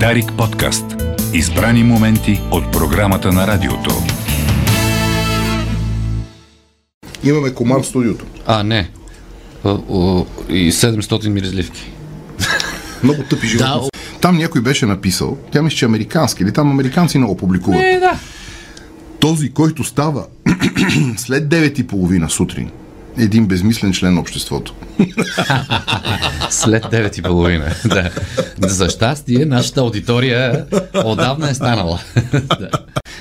Дарик подкаст. Избрани моменти от програмата на радиото. Имаме комар в студиото. А, не. О, о, и 700 миризливки. Много тъпи животни. Там някой беше написал, тя мисля, че е американски, или там американци много публикуват. Е, да. Този, който става след 9.30 сутрин, един безмислен член на обществото. След 9 и половина. да. За щастие, нашата аудитория отдавна е станала. да.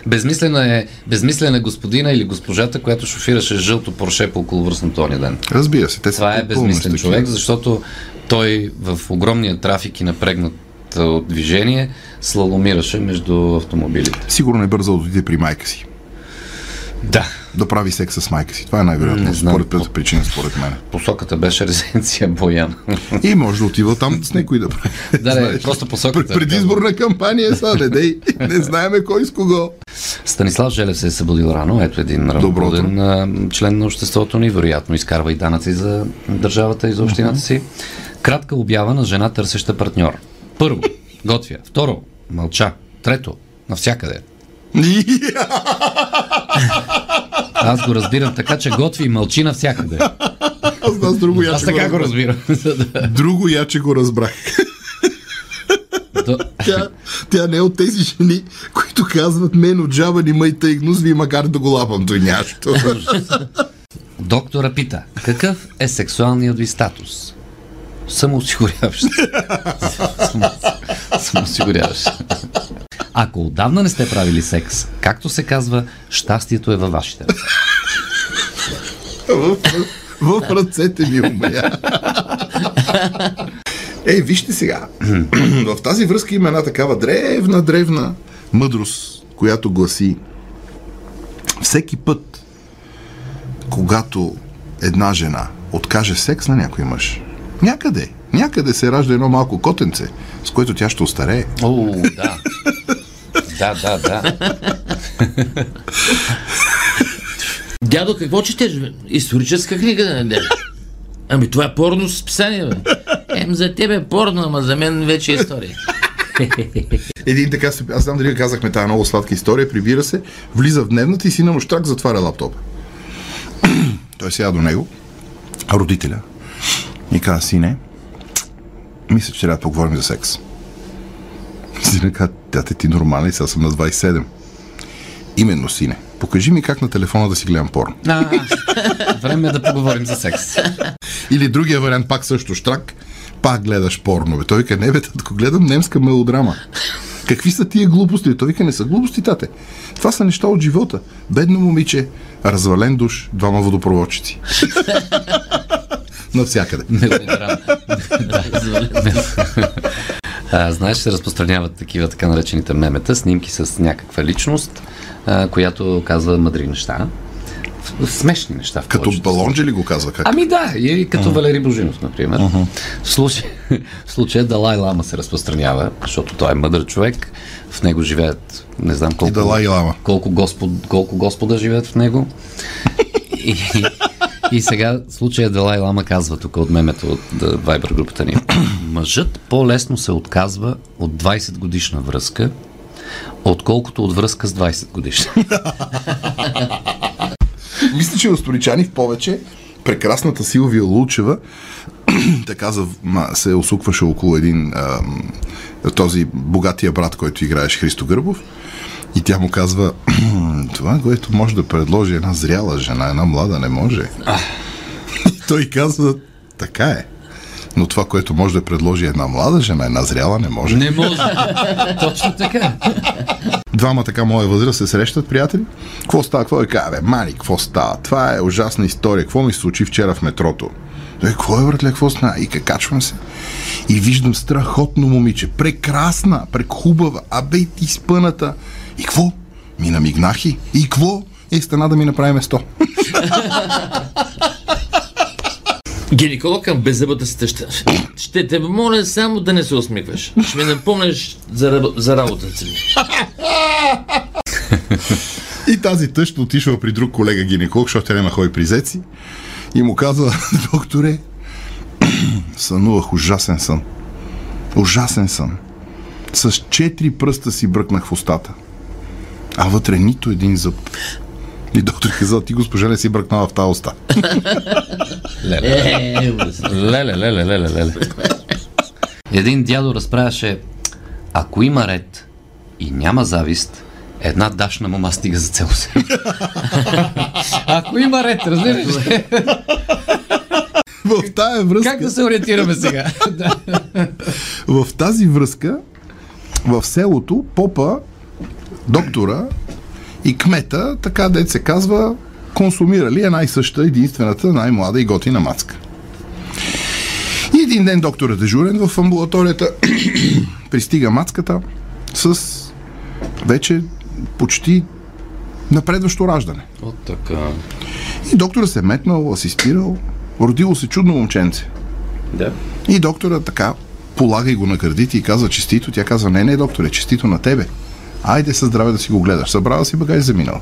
Безмислена е, безмислена е господина или госпожата, която шофираше жълто порше по околовръстното ония ден. Разбира се, те са Това е безмислен човек, защото той в огромния трафик и напрегнат от движение слаломираше между автомобилите. Сигурно е бързал да отиде при майка си. Да. Да прави секс с майка си. Това е най-вероятно. Според първата причина, според мен. Посоката беше резенция Боян. И може да отива там с някой да прави. Да, не, просто посоката. пред- Предизборна кампания са, не дей. Не знаеме кой с кого. Станислав Желев се е събудил рано. Ето един равнобуден а, член на обществото ни, вероятно изкарва и данъци за държавата и за общината си. Кратка обява на жена търсеща партньор. Първо, готвя. Второ, мълча. Трето, навсякъде. Аз го разбирам така, че готви и мълчи навсякъде. Аз, аз друго Аз така го разбирам. Друго яче го разбрах. Тя, тя не е от тези жени, които казват мен от жаба ни май тъй гнус, ви макар да го лапам той нящо. Доктора пита, какъв е сексуалният ви статус? Самоосигуряващ. Само- Самоосигуряващ. Ако отдавна не сте правили секс, както се казва, щастието е във вашите ръце. в, в ръцете ми умря. Ей, вижте сега. в тази връзка има една такава древна, древна мъдрост, която гласи всеки път, когато една жена откаже секс на някой мъж, някъде, някъде се ражда едно малко котенце, с което тя ще остарее. О, да. Да, да, да. Дядо, какво четеш? бе? Историческа книга, да не дядо? Ами това е порно списание, бе. Ем за тебе е порно, ама за мен вече е история. Един така, се- аз знам дали казахме тази много сладка история, прибира се, влиза в дневната и сина му штрак затваря лаптопа. Той сега до него, родителя, и каза, сине, мисля, че трябва да поговорим за секс. Сина каза, тя ти нормална и сега съм на 27. Именно, сине. Покажи ми как на телефона да си гледам порно. А, време е да поговорим за секс. Или другия вариант, пак също штрак, пак гледаш порно. Бе. Той вика, не бе, татко, гледам немска мелодрама. Какви са тия глупости? Той вика, не са глупости, тате. Това са неща от живота. Бедно момиче, развален душ, двама водопроводчици. Навсякъде. Мелодрама. А, знаеш, се разпространяват такива така наречените мемета, снимки с някаква личност, а, която казва мъдри неща. Смешни неща. В Като балонджи ли го казва? Как? Ами да, и като Валери Божинов, например. В, случай, в случая Далай Лама се разпространява, защото той е мъдър човек. В него живеят, не знам колко, И Далай Лама. колко, господ, колко господа живеят в него. И, и сега случая Далай Лама казва тук от мемето от Viber групата ни. Мъжът по-лесно се отказва от 20 годишна връзка, отколкото от връзка с 20 годишна. Мисля, че в повече прекрасната Силвия Лулчева така за, се осукваше около един ам, този богатия брат, който играеш Христо Гърбов. И тя му казва, това, което може да предложи една зряла жена, една млада, не може. И той казва, така е. Но това, което може да предложи една млада жена, една зряла, не може. Не може. Точно така. Двама така моя възраст се срещат, приятели. Какво става? Какво е? Казва, бе, Мани, какво става? Това е ужасна история. Какво ми се случи вчера в метрото? Той, какво е, братле, какво стана? И качвам се. И виждам страхотно момиче. Прекрасна, прехубава. Абе, ти спъната. И какво? Ми намигнах и. И какво? Е, стана да ми направи место. Гинеколог към беззъбата си тъща. Ще те моля само да не се усмихваш. Ще ми напомняш за, за работата си. И тази тъща отишла при друг колега гинеколог, защото тя няма ходи при зеци. И му казва, докторе, сънувах ужасен сън. Ужасен сън. С четири пръста си бръкнах в устата. А вътре нито един зъб. И доктор казал, ти госпожа не си бръкнала в тази уста. Е, ужас. Леле, леле, леле, леле. Един дядо разправяше, ако има ред и няма завист, една дашна мома стига за цел себе. ако има ред, разбираш ли? в тая връзка, Как да се ориентираме сега? В тази връзка, в селото, попа, доктора и кмета, така дет се казва, консумирали една и съща, единствената, най-млада и готина мацка. И един ден доктор е дежурен в амбулаторията, пристига мацката с вече почти напредващо раждане. От така. И доктора се е метнал, асистирал, родило се чудно момченце. Да. И доктора така полага и го на гърдите и казва честито. Тя казва, не, не, докторе, честито на тебе. Айде със здраве да си го гледаш. Събрава си багаж за минал.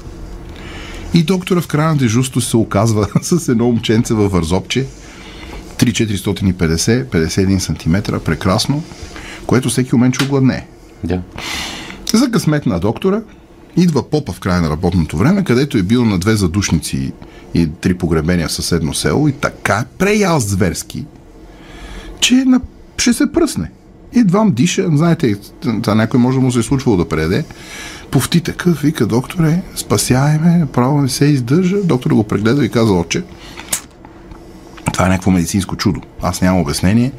И доктора в края на дежурство се оказва с едно момченце във вързопче, 3,450, 51 см, прекрасно, което всеки момент ще огладне. Да. За късмет на доктора, идва попа в края на работното време, където е бил на две задушници и три погребения в съседно село и така е преял зверски, че на... ще се пръсне. Едвам диша, знаете, това някой може да му се е случвало да преде. Повти такъв, вика, докторе, спасяй ме, право не се издържа. Доктор го прегледа и каза, отче, това е някакво медицинско чудо. Аз нямам обяснение.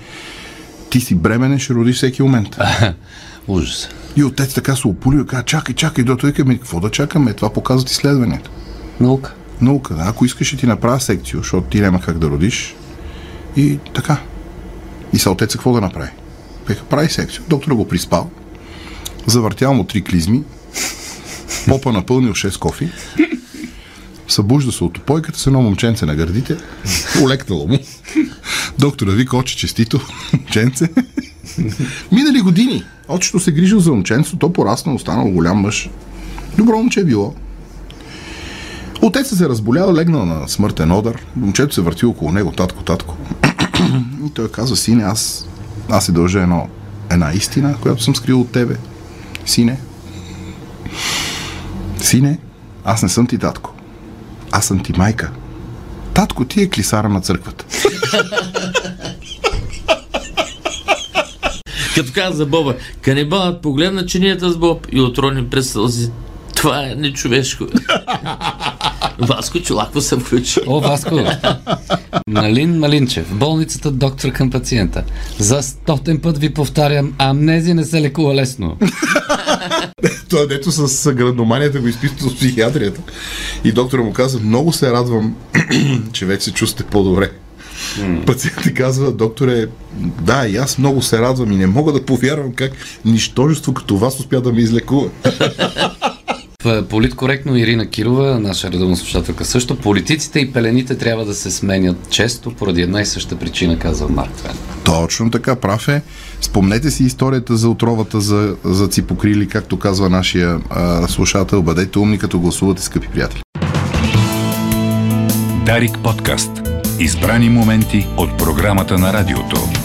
Ти си бременен, ще родиш всеки момент. Ужас. И отец така се опули и каза, чакай, чакай, доктор, вика ми, какво да чакаме? Това показват изследванията. Наука. Наука, да. Ако искаш, ще ти направя секция, защото ти няма как да родиш. И така. И са отеца какво да направи? Пеха, прави секция. Доктора го приспал. Завъртял му три клизми. Попа напълнил 6 кофи. Събужда се от опойката с едно момченце на гърдите. Олекнало му. Доктора вика, очи честито. Момченце. Минали години. Отчето се грижил за момченцето, то пораснал, останал голям мъж. Добро момче е било. Отецът се разболял, легнал на смъртен одър. Момчето се върти около него, татко, татко. И той казва, сине, аз, аз се дължа едно, една истина, която съм скрил от тебе. Сине, сине, аз не съм ти татко. Аз съм ти майка. Татко ти е клисара на църквата. Като каза за Боба, канибалът погледна чинията с Боб и отрони през сълзи. Това е нечовешко. Васко Чулакво се включи. О, Васко! Малин Малинчев, болницата доктор към пациента. За стотен път ви повтарям, амнезия не се лекува лесно. Той дето с градоманията го изпиства от психиатрията. И доктора му казва, много се радвам, че вече се чувствате по-добре. Пациентът казва, докторе, да, и аз много се радвам и не мога да повярвам как нищожество като вас успя да ме излекува. В Политкоректно Ирина Кирова, наша редовна слушателка също, политиците и пелените трябва да се сменят често поради една и съща причина, казва Марк Твен. Точно така, прав е. Спомнете си историята за отровата за, за ципокрили, както казва нашия а, слушател. Бъдете умни, като гласувате, скъпи приятели. Дарик подкаст. Избрани моменти от програмата на радиото.